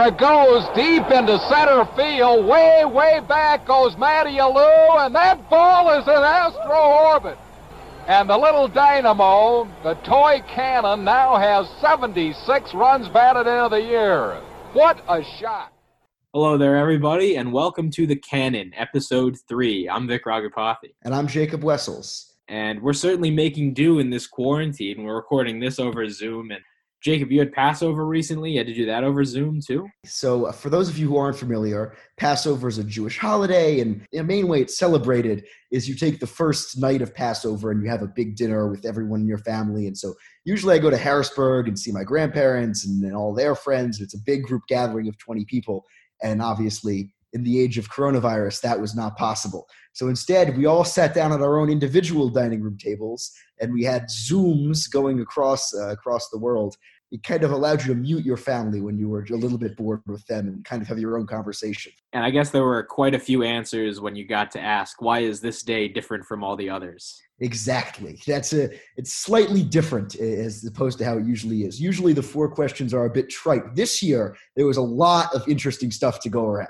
There it goes deep into center field. Way, way back goes Matty Alou, and that ball is in astro orbit. And the little dynamo, the toy cannon, now has 76 runs batted into the year. What a shot! Hello there, everybody, and welcome to The Cannon, Episode 3. I'm Vic Ragapathy. And I'm Jacob Wessels. And we're certainly making do in this quarantine. We're recording this over Zoom. And Jacob, you had Passover recently. You had to do that over Zoom too? So, uh, for those of you who aren't familiar, Passover is a Jewish holiday. And the main way it's celebrated is you take the first night of Passover and you have a big dinner with everyone in your family. And so, usually I go to Harrisburg and see my grandparents and, and all their friends. It's a big group gathering of 20 people. And obviously, in the age of coronavirus, that was not possible. So instead, we all sat down at our own individual dining room tables, and we had Zooms going across uh, across the world. It kind of allowed you to mute your family when you were a little bit bored with them and kind of have your own conversation. And I guess there were quite a few answers when you got to ask, "Why is this day different from all the others?" Exactly. That's a. It's slightly different as opposed to how it usually is. Usually, the four questions are a bit trite. This year, there was a lot of interesting stuff to go around.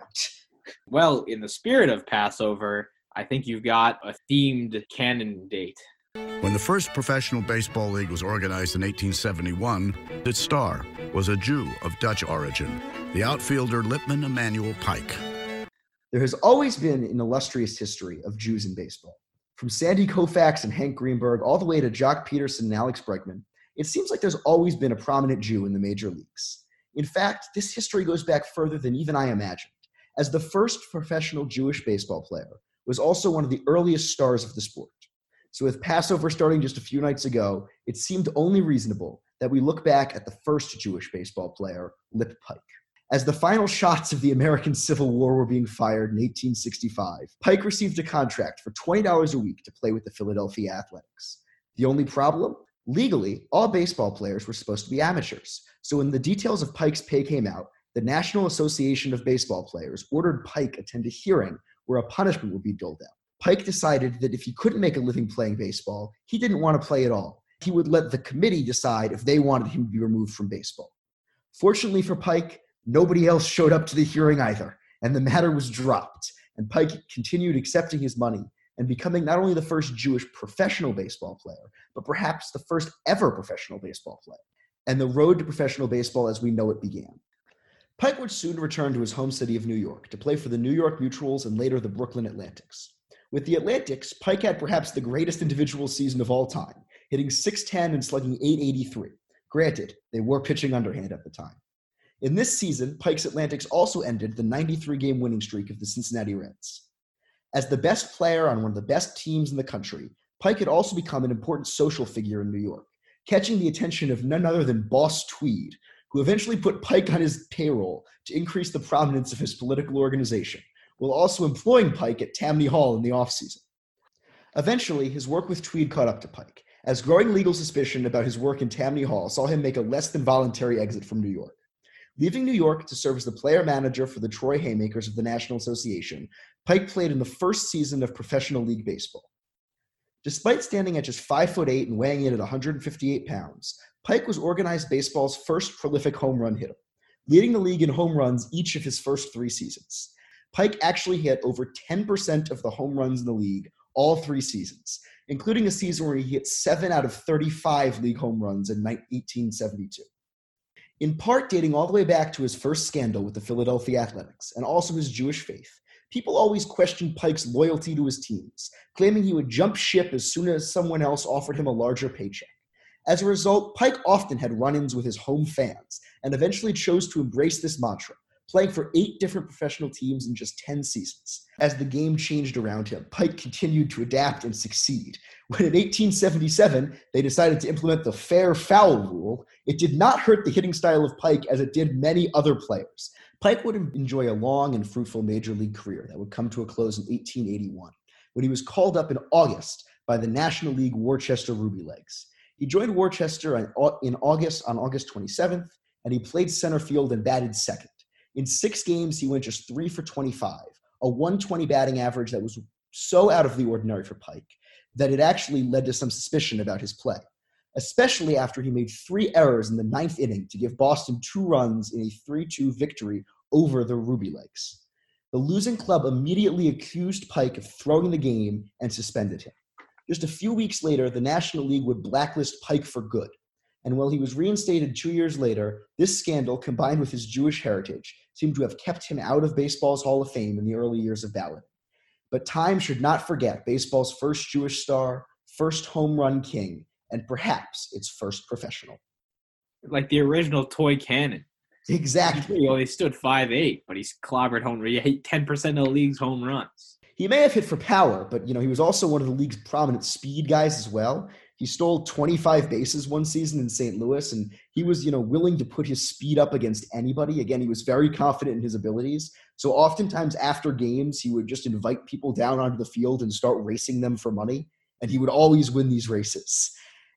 Well, in the spirit of Passover, I think you've got a themed canon date. When the first professional baseball league was organized in 1871, its star was a Jew of Dutch origin, the outfielder Lipman Emanuel Pike. There has always been an illustrious history of Jews in baseball. From Sandy Koufax and Hank Greenberg all the way to Joc Pederson and Alex Bregman, it seems like there's always been a prominent Jew in the major leagues. In fact, this history goes back further than even I imagined as the first professional Jewish baseball player, was also one of the earliest stars of the sport. So, with Passover starting just a few nights ago, it seemed only reasonable that we look back at the first Jewish baseball player, Lip Pike. As the final shots of the American Civil War were being fired in 1865, Pike received a contract for $20 a week to play with the Philadelphia Athletics. The only problem? Legally, all baseball players were supposed to be amateurs. So when the details of Pike's pay came out, the National Association of Baseball Players ordered Pike attend a hearing where a punishment would be doled out. Pike decided that if he couldn't make a living playing baseball, he didn't want to play at all. He would let the committee decide if they wanted him to be removed from baseball. Fortunately for Pike, nobody else showed up to the hearing either, and the matter was dropped. And Pike continued accepting his money and becoming not only the first Jewish professional baseball player, but perhaps the first ever professional baseball player. And the road to professional baseball as we know it began. Pike would soon return to his home city of New York to play for the New York Mutuals and later the Brooklyn Atlantics. With the Atlantics, Pike had perhaps the greatest individual season of all time, hitting 610 and slugging 883. Granted, they were pitching underhand at the time. In this season, Pike's Atlantics also ended the 93 game winning streak of the Cincinnati Reds. As the best player on one of the best teams in the country, Pike had also become an important social figure in New York, catching the attention of none other than Boss Tweed, who eventually put Pike on his payroll to increase the prominence of his political organization, while also employing Pike at Tammany Hall in the offseason. Eventually, his work with Tweed caught up to Pike, as growing legal suspicion about his work in Tammany Hall saw him make a less than voluntary exit from New York. Leaving New York to serve as the player manager for the Troy Haymakers of the National Association, Pike played in the first season of professional league baseball. Despite standing at just 5 foot 8 and weighing in at 158 pounds, Pike was organized baseball's first prolific home run hitter, leading the league in home runs each of his first three seasons. Pike actually hit over 10% of the home runs in the league all three seasons, including a season where he hit 7 out of 35 league home runs in 1872. In part dating all the way back to his first scandal with the Philadelphia Athletics and also his Jewish faith, people always questioned Pike's loyalty to his teams, claiming he would jump ship as soon as someone else offered him a larger paycheck. As a result, Pike often had run ins with his home fans and eventually chose to embrace this mantra, playing for eight different professional teams in just 10 seasons. As the game changed around him, Pike continued to adapt and succeed. When in 1877 they decided to implement the fair foul rule, it did not hurt the hitting style of Pike as it did many other players. Pike would enjoy a long and fruitful major league career that would come to a close in 1881 when he was called up in August by the National League Worcester Ruby Legs. He joined Worcester in August on August 27th, and he played center field and batted second. In six games, he went just three for 25, a 120 batting average that was so out of the ordinary for Pike that it actually led to some suspicion about his play. Especially after he made three errors in the ninth inning to give Boston two runs in a 3 2 victory over the Ruby Legs. The losing club immediately accused Pike of throwing the game and suspended him. Just a few weeks later, the National League would blacklist Pike for good. And while he was reinstated two years later, this scandal, combined with his Jewish heritage, seemed to have kept him out of baseball's Hall of Fame in the early years of balloting. But time should not forget baseball's first Jewish star, first home run king, and perhaps its first professional. Like the original toy cannon. Exactly. Well, he only stood five eight, but he's clobbered home. He hit ten percent of the league's home runs. He may have hit for power, but you know he was also one of the league's prominent speed guys as well. He stole 25 bases one season in St. Louis, and he was, you know, willing to put his speed up against anybody. Again, he was very confident in his abilities. So oftentimes after games, he would just invite people down onto the field and start racing them for money, and he would always win these races.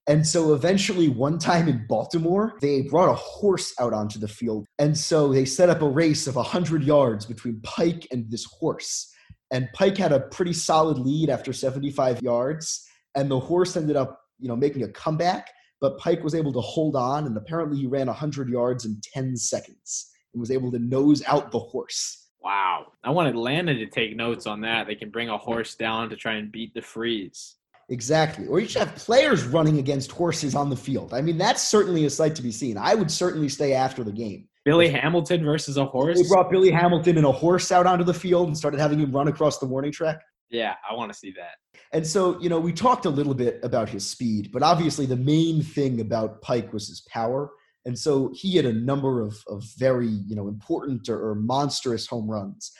And so eventually, one time in Baltimore, they brought a horse out onto the field. And so they set up a race of 100 yards between Pike and this horse. And Pike had a pretty solid lead after 75 yards. And the horse ended up, you know, making a comeback. But Pike was able to hold on. And apparently, he ran 100 yards in 10 seconds and was able to nose out the horse. Wow. I want Atlanta to take notes on that. They can bring a horse down to try and beat the freeze. Exactly. Or you should have players running against horses on the field. I mean, that's certainly a sight to be seen. I would certainly stay after the game. Billy Hamilton versus a horse. They brought Billy Hamilton and a horse out onto the field and started having him run across the warning track. Yeah, I want to see that. And so, you know, we talked a little bit about his speed, but obviously the main thing about Pike was his power. And so he had a number of, of very, you know, important or, or monstrous home runs.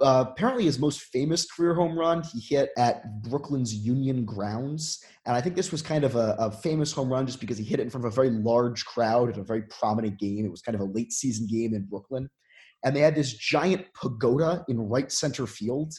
Uh, apparently, his most famous career home run he hit at Brooklyn's Union Grounds. And I think this was kind of a, a, famous home run just because he hit it in front of a very large crowd at a very prominent game. It was kind of a late season game in Brooklyn. And they had this giant pagoda in right center field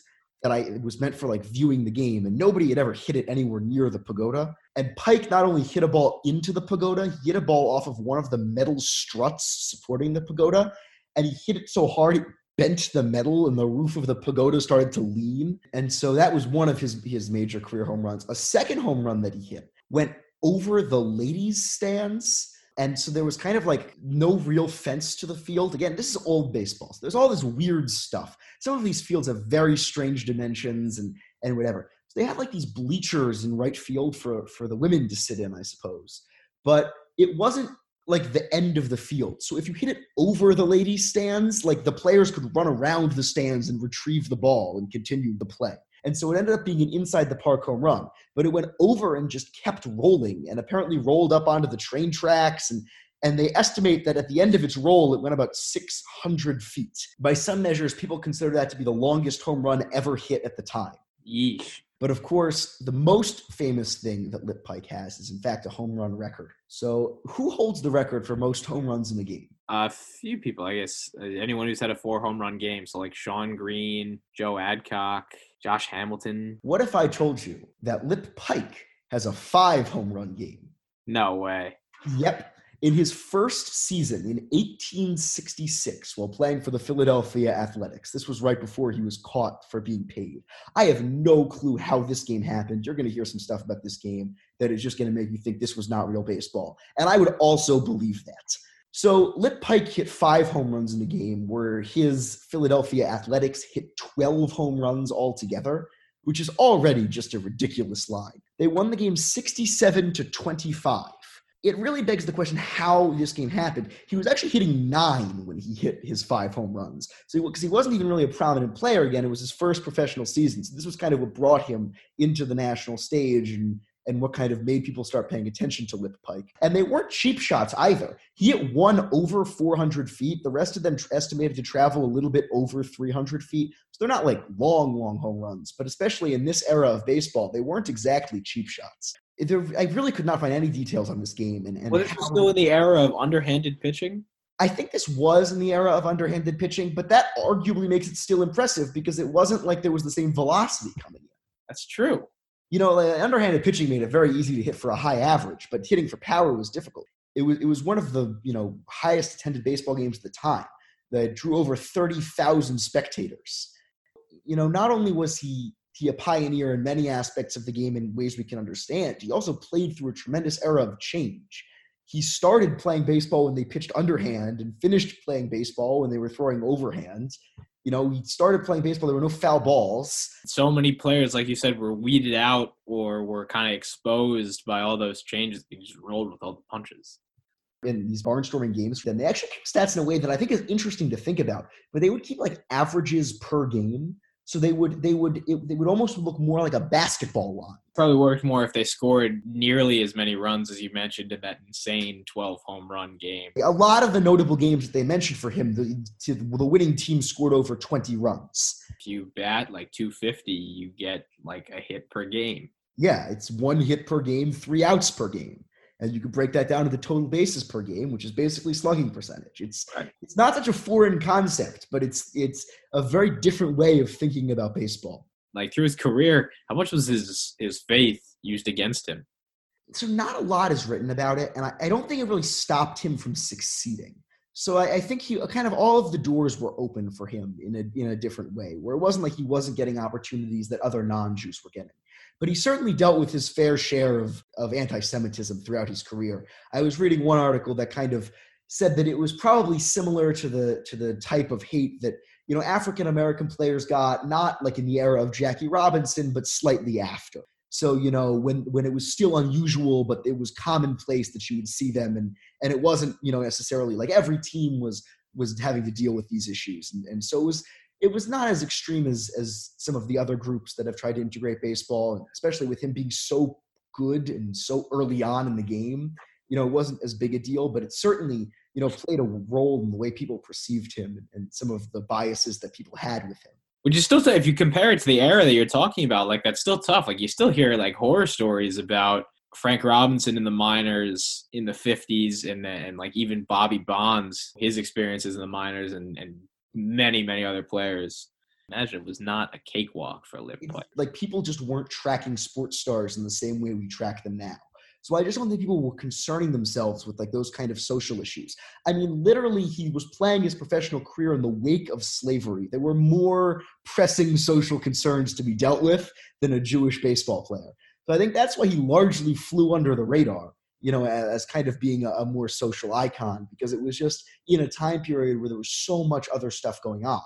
that I was meant for like viewing the game. And nobody had ever hit it anywhere near the pagoda. And Pike not only hit a ball into the pagoda, he hit a ball off of one of the metal struts supporting the pagoda. And he hit it so hard it bent the metal and the roof of the pagoda started to lean. And so that was one of his, his major career home runs. A second home run that he hit went over the ladies' stands. And so there was kind of like no real fence to the field. Again, this is old baseball. So there's all this weird stuff. Some of these fields have very strange dimensions and, and whatever. So they had like these bleachers in right field for, for the women to sit in, I suppose. But it wasn't like the end of the field. So if you hit it over the ladies' stands, like the players could run around the stands and retrieve the ball and continue the play. And so it ended up being an inside the park home run, but it went over and just kept rolling and apparently rolled up onto the train tracks and and they estimate that at the end of its roll, it went about 600 feet. By some measures, people consider that to be the longest home run ever hit at the time. Yeesh. But of course, the most famous thing that Lip Pike has is, in fact, a home run record. So, who holds the record for most home runs in a game? A few people, I guess. Uh, anyone who's had a four home run game. So, like Shawn Green, Joe Adcock, Josh Hamilton. What if I told you that Lip Pike has a five home run game? No way. Yep. In his first season in 1866, while playing for the Philadelphia Athletics, this was right before he was caught for being paid. I have no clue how this game happened. You're going to hear some stuff about this game that is just going to make you think this was not real baseball. And I would also believe that. So Lip Pike hit five home runs in the game, where his Philadelphia Athletics hit 12 home runs altogether, which is already just a ridiculous line. They won the game 67 to 25 it really begs the question how this game happened. He was actually hitting nine when he hit his five home runs. So because he, wasn't even really a prominent player again, it was his first professional season. So this was kind of what brought him into the national stage and and what kind of made people start paying attention to Lip Pike. And they weren't cheap shots either. He hit one over 400 feet. The rest of them estimated to travel a little bit over 300 feet. So they're not like long, long home runs, but especially in this era of baseball, they weren't exactly cheap shots there, I really could not find any details on this game. And, and was it still in the era of underhanded pitching? I think this was in the era of underhanded pitching, but that arguably makes it still impressive because it wasn't like there was the same velocity coming in. That's true. You know, like underhanded pitching made it very easy to hit for a high average, but hitting for power was difficult. It was it was one of the you know highest attended baseball games at the time that drew over thirty thousand spectators. You know, not only was he he a pioneer in many aspects of the game in ways we can understand. He also played through a tremendous era of change. He started playing baseball when they pitched underhand and finished playing baseball when they were throwing overhands. You know, he started playing baseball. There were no foul balls. So many players, like you said, were weeded out or were kind of exposed by all those changes. They just rolled with all the punches in these barnstorming games for them. They actually keep stats in a way that I think is interesting to think about. But they would keep like averages per game. So they would they would it, they would almost look more like a basketball line. Probably worked more if they scored nearly as many runs as you mentioned in that insane 12 home run game. A lot of the notable games that they mentioned for him, the, the winning team scored over 20 runs. If you bat like 250, you get like a hit per game. Yeah, it's one hit per game, three outs per game and you could break that down to the total bases per game, which is basically slugging percentage. It's right. it's not such a foreign concept, but it's it's a very different way of thinking about baseball. Like through his career, how much was his his faith used against him? So not a lot is written about it, and I, I don't think it really stopped him from succeeding. So I, I, think he kind of all of the doors were open for him in a in a different way, where it wasn't like he wasn't getting opportunities that other non-Jews were getting but he certainly dealt with his fair share of, of anti Semitism throughout his career. I was reading one article that kind of said that it was probably similar to the to the type of hate that you know African American players got not like in the era of Jackie Robinson but slightly after. So you know when when it was still unusual but it was commonplace that you would see them and and it wasn't you know necessarily like every team was was having to deal with these issues and, and so it was it was not as extreme as as some of the other groups that have tried to integrate baseball, especially with him being so good and so early on in the game. You know, it wasn't as big a deal, but it certainly you know played a role in the way people perceived him and, some of the biases that people had with him. Would you still say if you compare it to the era that you're talking about, like that's still tough. Like you still hear like horror stories about Frank Robinson in the minors in the 50s and then like even Bobby Bonds, his experiences in the minors and, and many, many other players. Imagine it was not a cakewalk for a Pike. Like people just weren't tracking sports stars in the same way we track them now. So I just don't think people were concerning themselves with like those kind of social issues. I mean, literally, he was playing his professional career in the wake of slavery. There were more pressing social concerns to be dealt with than a Jewish baseball player. So I think that's why he largely flew under the radar you know, as kind of being a, more social icon because it was just in a time period where there was so much other stuff going on.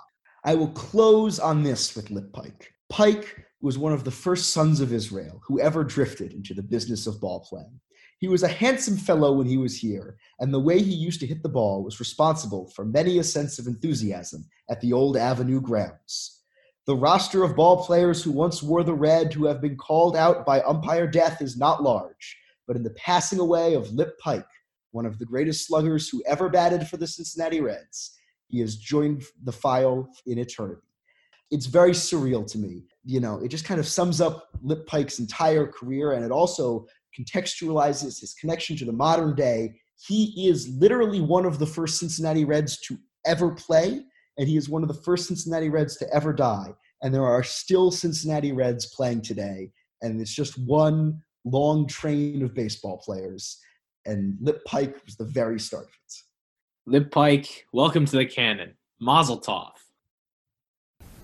I will close on this with Lip Pike. Pike was one of the first sons of Israel who ever drifted into the business of ball playing. He was a handsome fellow when he was here, and the way he used to hit the ball was responsible for many a sense of enthusiasm at the old Avenue grounds. The roster of ball players who once wore the red who have been called out by umpire death is not large but in the passing away of Lip Pike, one of the greatest sluggers who ever batted for the Cincinnati Reds, he has joined the file in eternity. It's very surreal to me. You know, it just kind of sums up Lip Pike's entire career and it also contextualizes his connection to the modern day. He is literally one of the first Cincinnati Reds to ever play, and he is one of the first Cincinnati Reds to ever die. And there are still Cincinnati Reds playing today. And it's just one long train of baseball players, and Lip Pike was the very start of it. Lip Pike, welcome to the canon. Mazel tov.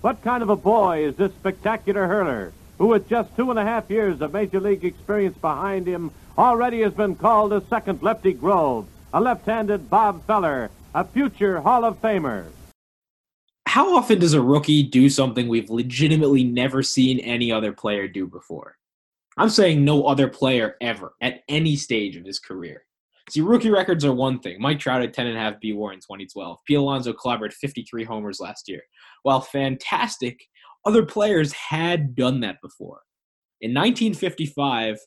What kind of a boy is this spectacular hurler, who with just two and a half years of major league experience behind him, already has been called a second Lefty Grove, a left-handed Bob Feller, a future Hall of Famer. How often does a rookie do something we've legitimately never seen any other player do before? I'm saying no other player ever at any stage of his career. See, rookie records are one thing. Mike Trout had 10 and a half B war in 2012. Pete Alonso clobbered 53 homers last year. While fantastic, other players had done that before. In 1955,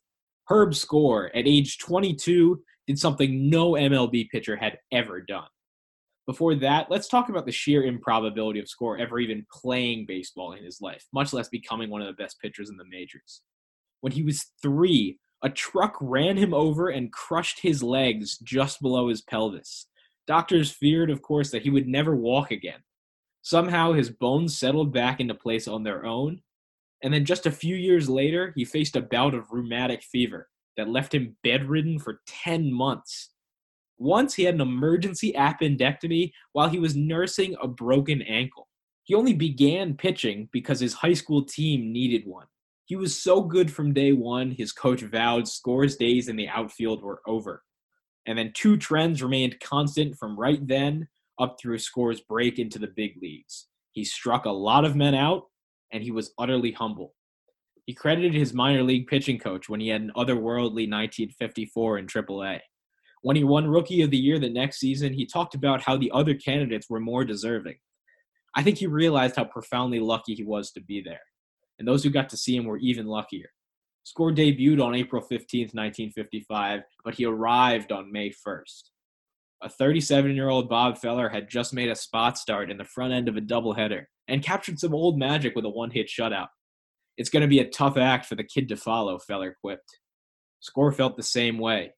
Herb Score, at age 22, did something no MLB pitcher had ever done. Before that, let's talk about the sheer improbability of Score ever even playing baseball in his life, much less becoming one of the best pitchers in the majors. When he was three, a truck ran him over and crushed his legs just below his pelvis. Doctors feared, of course, that he would never walk again. Somehow his bones settled back into place on their own, and then just a few years later, he faced a bout of rheumatic fever that left him bedridden for 10 months. Once he had an emergency appendectomy while he was nursing a broken ankle. He only began pitching because his high school team needed one. He was so good from day one, his coach vowed Score's days in the outfield were over. And then two trends remained constant from right then up through Score's break into the big leagues. He struck a lot of men out, and he was utterly humble. He credited his minor league pitching coach when he had an otherworldly 1954 in AAA. When he won Rookie of the Year the next season, he talked about how the other candidates were more deserving. I think he realized how profoundly lucky he was to be there, and those who got to see him were even luckier. Score debuted on April 15, 1955, but he arrived on May 1st. A 37 year old Bob Feller had just made a spot start in the front end of a doubleheader and captured some old magic with a one hit shutout. It's going to be a tough act for the kid to follow, Feller quipped. Score felt the same way,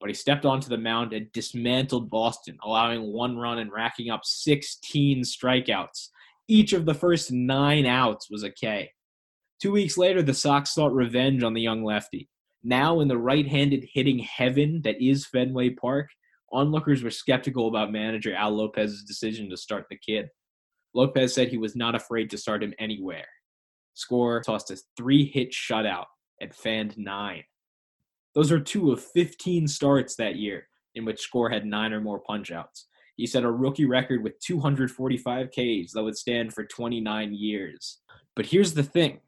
but he stepped onto the mound and dismantled Boston, allowing one run and racking up 16 strikeouts. Each of the first nine outs was a K. Two weeks later, the Sox sought revenge on the young lefty. Now, in the right handed hitting heaven that is Fenway Park, onlookers were skeptical about manager Al Lopez's decision to start the kid. Lopez said he was not afraid to start him anywhere. Score tossed a three hit shutout and fanned nine. Those are two of 15 starts that year in which Score had nine or more punchouts. He set a rookie record with 245 Ks that would stand for 29 years. But here's the thing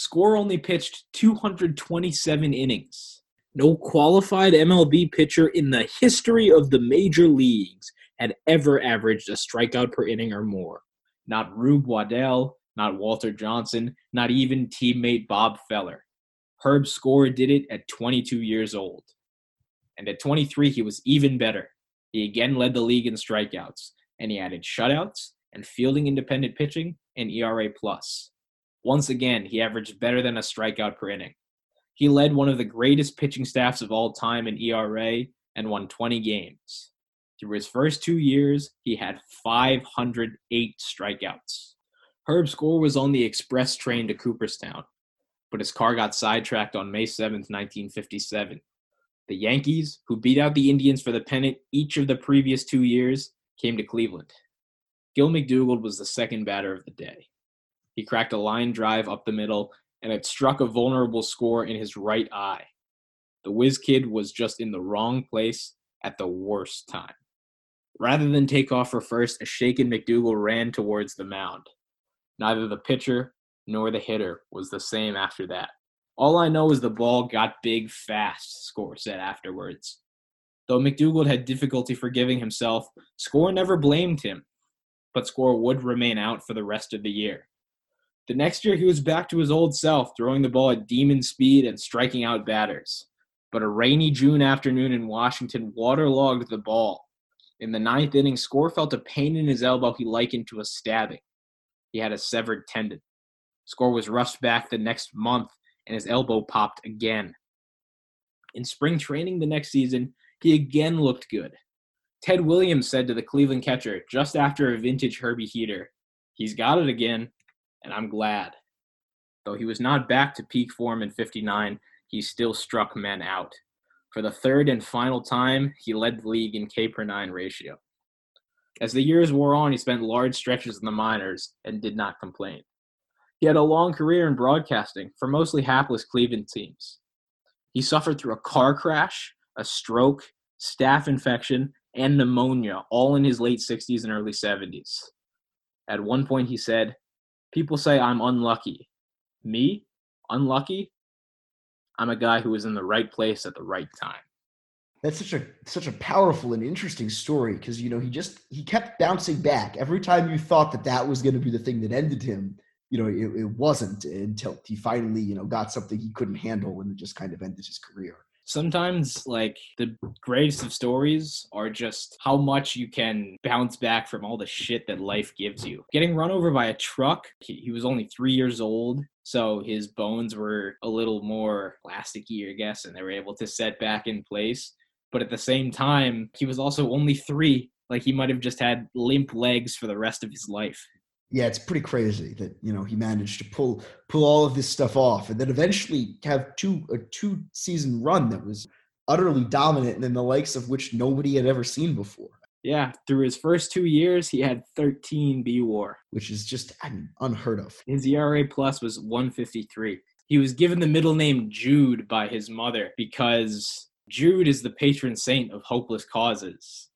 Score only pitched 227 innings. No qualified MLB pitcher in the history of the major leagues had ever averaged a strikeout per inning or more. Not Rube Waddell, not Walter Johnson, not even teammate Bob Feller. Herb Score did it at 22 years old. And at 23, he was even better. He again led the league in strikeouts, and he added shutouts and fielding independent pitching and ERA plus. Once again, he averaged better than a strikeout per inning. He led one of the greatest pitching staffs of all time in ERA and won 20 games. Through his first two years, he had 508 strikeouts. Herb Score was on the express train to Cooperstown, but his car got sidetracked on May 7, 1957. The Yankees, who beat out the Indians for the pennant each of the previous two years, came to Cleveland. Gil McDougald was the second batter of the day. He cracked a line drive up the middle, and it struck a vulnerable score in his right eye. The whiz kid was just in the wrong place at the worst time. Rather than take off for first, a shaken McDougald ran towards the mound. Neither the pitcher nor the hitter was the same after that. All I know is the ball got big fast, Score said afterwards. Though McDougald had difficulty forgiving himself, Score never blamed him, but Score would remain out for the rest of the year. The next year, he was back to his old self, throwing the ball at demon speed and striking out batters. But a rainy June afternoon in Washington waterlogged the ball. In the ninth inning, Score felt a pain in his elbow he likened to a stabbing. He had a severed tendon. Score was rushed back the next month, and his elbow popped again. In spring training the next season, he again looked good. Ted Williams said to the Cleveland catcher just after a vintage Herbie heater, He's got it again and I'm glad. Though he was not back to peak form in 59, he still struck men out. For the third and final time, he led the league in K per 9 ratio. As the years wore on, he spent large stretches in the minors and did not complain. He had a long career in broadcasting for mostly hapless Cleveland teams. He suffered through a car crash, a stroke, staph infection, and pneumonia, all in his late 60s and early 70s. At one point, he said, people say I'm unlucky. Me? Unlucky? I'm a guy who was in the right place at the right time. That's such a such a powerful and interesting story because you know he just he kept bouncing back every time you thought that that was going to be the thing that ended him. You know, it, it wasn't until he finally you know got something he couldn't handle and it just kind of ended his career sometimes like the greatest of stories are just how much you can bounce back from all the shit that life gives you. Getting run over by a truck, he, was only three years old. So his bones were a little more plasticky, I guess, and they were able to set back in place. But at the same time, he was also only three. Like he might have just had limp legs for the rest of his life yeah, it's pretty crazy that you know he managed to pull pull all of this stuff off, and then eventually have two a two season run that was utterly dominant and in the likes of which nobody had ever seen before. Yeah, through his first two years, he had 13 B WAR. which is just I mean, unheard of. His ERA plus was 153. He was given the middle name Jude by his mother because Jude is the patron saint of hopeless causes.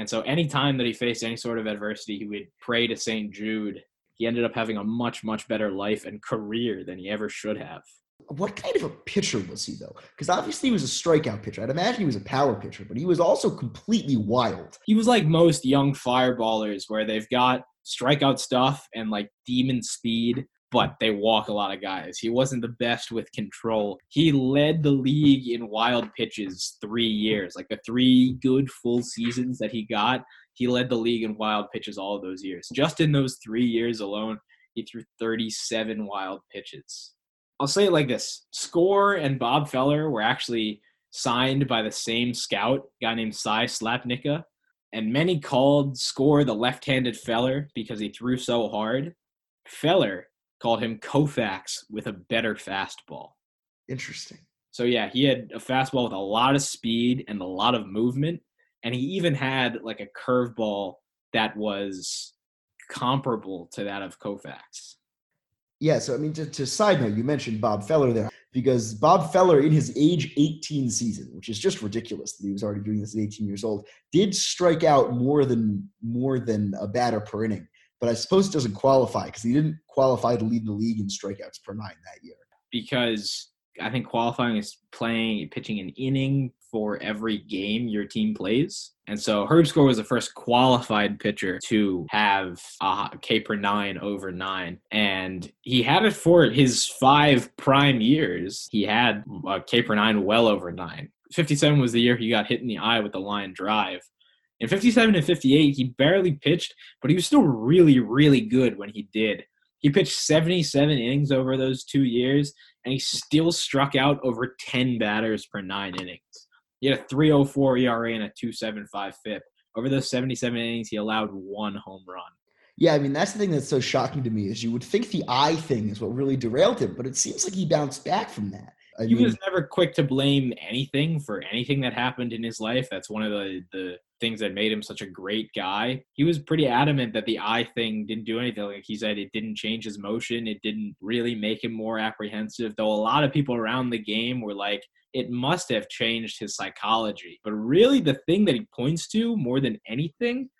And so anytime that he faced any sort of adversity, he would pray to St. Jude. He ended up having a much, much better life and career than he ever should have. What kind of a pitcher was he though? Because obviously he was a strikeout pitcher. I'd imagine he was a power pitcher, but he was also completely wild. He was like most young fireballers where they've got strikeout stuff and like demon speed, but they walk a lot of guys. He wasn't the best with control. He led the league in wild pitches three years, like the three good full seasons that he got. He led the league in wild pitches all of those years. Just in those three years alone, he threw 37 wild pitches. I'll say it like this Score and Bob Feller were actually signed by the same scout, guy named Cy Slapnicka. And many called Score the left handed Feller because he threw so hard. Feller called him Koufax with a better fastball. Interesting. So yeah, he had a fastball with a lot of speed and a lot of movement, and he even had like a curveball that was comparable to that of Koufax. Yeah, so I mean, to, to side note, you mentioned Bob Feller there because Bob Feller, in his age 18 season, which is just ridiculous that he was already doing this at 18 years old, did strike out more than more than a batter per inning. But I suppose it doesn't qualify because he didn't qualify to lead the league in strikeouts per nine that year. because I think qualifying is playing pitching an inning for every game your team plays. And so Herb Score was the first qualified pitcher to have a K per nine over nine. And he had it for his five prime years. He had a K per nine well over nine. 57 was the year he got hit in the eye with a line drive. In 57 and 58, he barely pitched, but he was still really, really good when he did. He pitched 77 innings over those two years, and he still struck out over 10 batters per nine innings. He had a 304 ERA and a 275 FIP. Over those 77 innings, he allowed one home run. Yeah, I mean that's the thing that's so shocking to me is you would think the eye thing is what really derailed him, but it seems like he bounced back from that. I He mean, was never quick to blame anything for anything that happened in his life. That's one of the, the things that made him such a great guy. He was pretty adamant that the eye thing didn't do anything. Like he said, it didn't change his motion. It didn't really make him more apprehensive, though a lot of people around the game were like, it must have changed his psychology. But really, the thing that he points to more than anything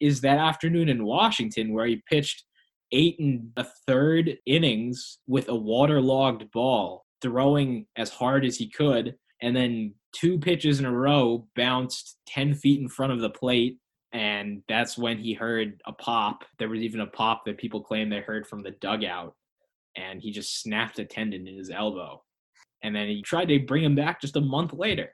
is that afternoon in Washington where he pitched eight and a third innings with a waterlogged ball, throwing as hard as he could, and then two pitches in a row bounced 10 feet in front of the plate. And that's when he heard a pop. There was even a pop that people claim they heard from the dugout. And he just snapped a tendon in his elbow. And then he tried to bring him back just a month later.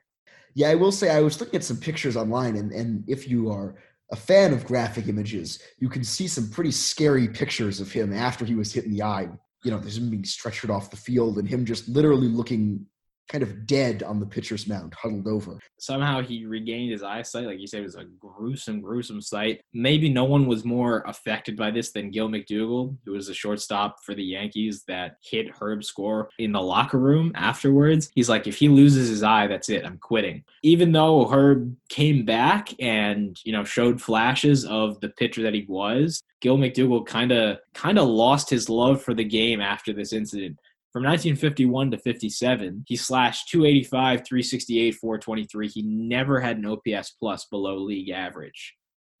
Yeah, I will say I was looking at some pictures online, and, and if you are a fan of graphic images, you can see some pretty scary pictures of him after he was hit in the eye. You know, there's him being stretchered off the field and him just literally looking kind of dead on the pitcher's mound, huddled over. somehow he regained his eyesight. Like you said, it was a gruesome, gruesome sight. Maybe no one was more affected by this than Gil McDougald, who was a shortstop for the Yankees that hit Herb Score in the locker room afterwards. He's like, if he loses his eye, that's it. I'm quitting. Even though Herb came back and you know showed flashes of the pitcher that he was, Gil McDougald kind of kind of lost his love for the game after this incident. From 1951 to 57, he slashed 285, 368, 423. He never had an OPS plus below league average.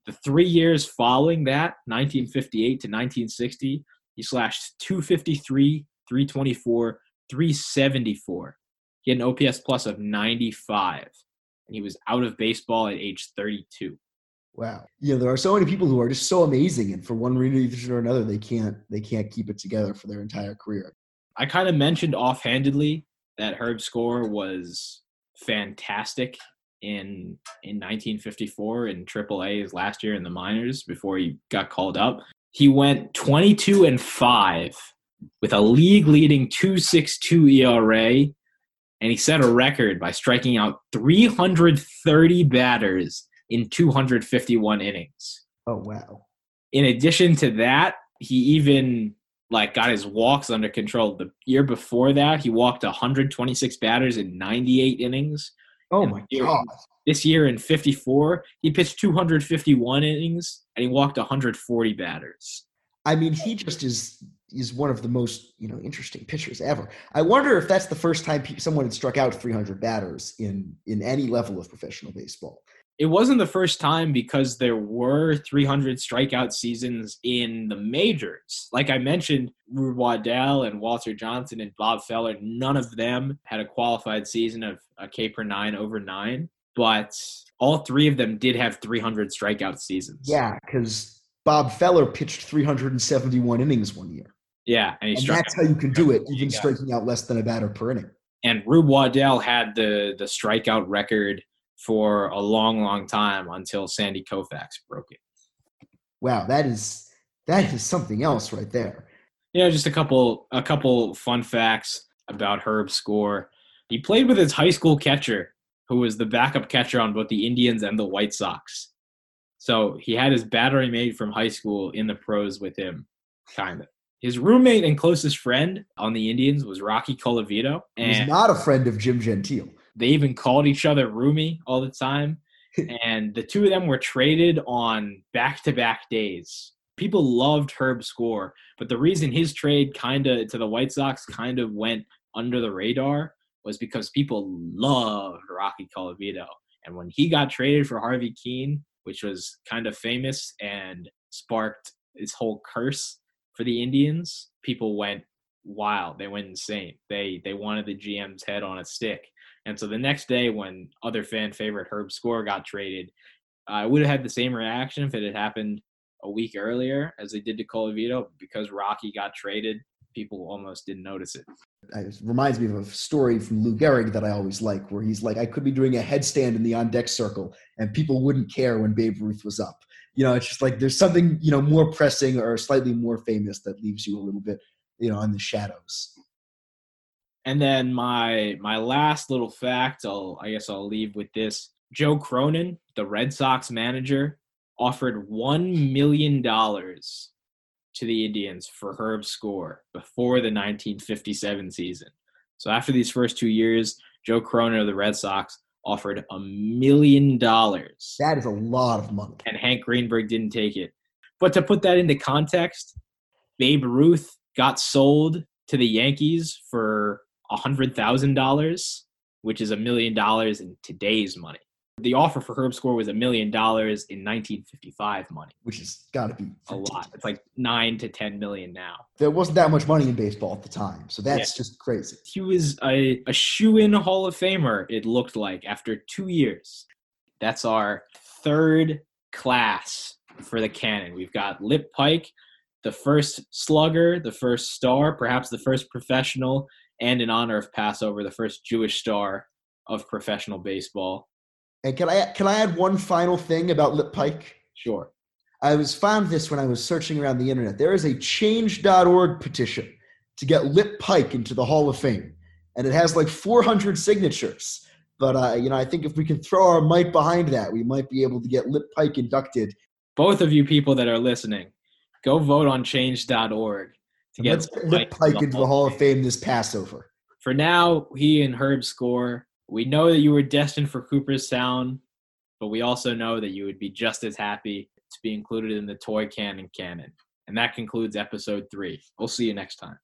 The three years following that, 1958 to 1960, he slashed 253, 324, 374. He had an OPS plus of 95, and he was out of baseball at age 32. Wow. Know, there are so many people who are just so amazing, and for one reason or another, they can't they can't keep it together for their entire career. I kind of mentioned offhandedly that Herb Score was fantastic in in 1954 in AAA his last year in the minors before he got called up. He went 22 and 5 with a league leading 262 ERA and he set a record by striking out 330 batters in 251 innings Oh wow. in addition to that, he even like got his walks under control. The year before that, he walked 126 batters in 98 innings. Oh my here- god. This year in 54, he pitched 251 innings and he walked 140 batters. I mean, he just is is one of the most you know interesting pitchers ever. I wonder if that's the first time someone had struck out 300 batters in in any level of professional baseball. It wasn't the first time because there were 300 strikeout seasons in the majors. Like I mentioned, Rube Waddell and Walter Johnson and Bob Feller, none of them had a qualified season of a K per nine over nine, but all three of them did have 300 strikeout seasons. Yeah, because Bob Feller pitched 371 innings one year, Yeah. And he and that's how you can do it, even striking out less than a batter per inning. and Rube Waddell had the the strikeout record for a long, long time until Sandy Koufax broke it. Wow, that is that is something else right there. You know, just a couple a couple fun facts about Herb Score. He played with his high school catcher, who was the backup catcher on both the Indians and the White Sox. So he had his battery mate from high school in the pros with him, kind of. His roommate and closest friend on the Indians was Rocky Colavito, and not a friend of Jim Gentile. They even called each other roomie all the time. and the two of them were traded on back-to-back days. People loved Herb Score, but the reason his trade kind of to the White Sox kind of went under the radar was because people loved Rocky Colavito. And when he got traded for Harvey Kuenn, which was kind of famous and sparked this whole curse for the Indians, people went wild. They went insane. They they wanted the GM's head on a stick. And so the next day, when other fan favorite Herb Score got traded, I would have had the same reaction if it had happened a week earlier as they did to Colavito. Because Rocky got traded, people almost didn't notice it. It reminds me of a story from Lou Gehrig that I always like, where he's like, I could be doing a headstand in the on deck circle, and people wouldn't care when Babe Ruth was up. You know, it's just like there's something you know more pressing or slightly more famous that leaves you a little bit you know in the shadows. And then my my last little fact, I'll I guess I'll leave with this. Joe Cronin, the Red Sox manager, offered one million dollars to the Indians for Herb Score before the 1957 season. So after these first two years, Joe Cronin of the Red Sox offered a million dollars, That is a lot of money. and Hank Greenberg didn't take it. But to put that into context, Babe Ruth got sold to the Yankees for $100,000, which is a million dollars in today's money. The offer for Herb Score was a million dollars in 1955 money. which has got to be A lot. It's like nine to 10 million now. There wasn't that much money in baseball at the time, so that's just crazy. He was a, a shoe in Hall of Famer, it looked like, after two years. That's our third class for the canon. We've got Lip Pike, the first slugger, the first star, perhaps the first professional, and in honor of Passover, the first Jewish star of professional baseball. And can I can I add one final thing about Lip Pike? Sure. I was found this when I was searching around the internet. There is a change.org petition to get Lip Pike into the Hall of Fame. And it has like 400 signatures. But uh, you know, I think if we can throw our might behind that, we might be able to get Lip Pike inducted. Both of you people that are listening, go vote on change.org to let's get Lip Pike into the Hall of Fame this Passover. For now, he and Herb score. We know that you were destined for Cooperstown, but we also know that you would be just as happy to be included in the Toy Cannon canon. And that concludes episode three. We'll see you next time.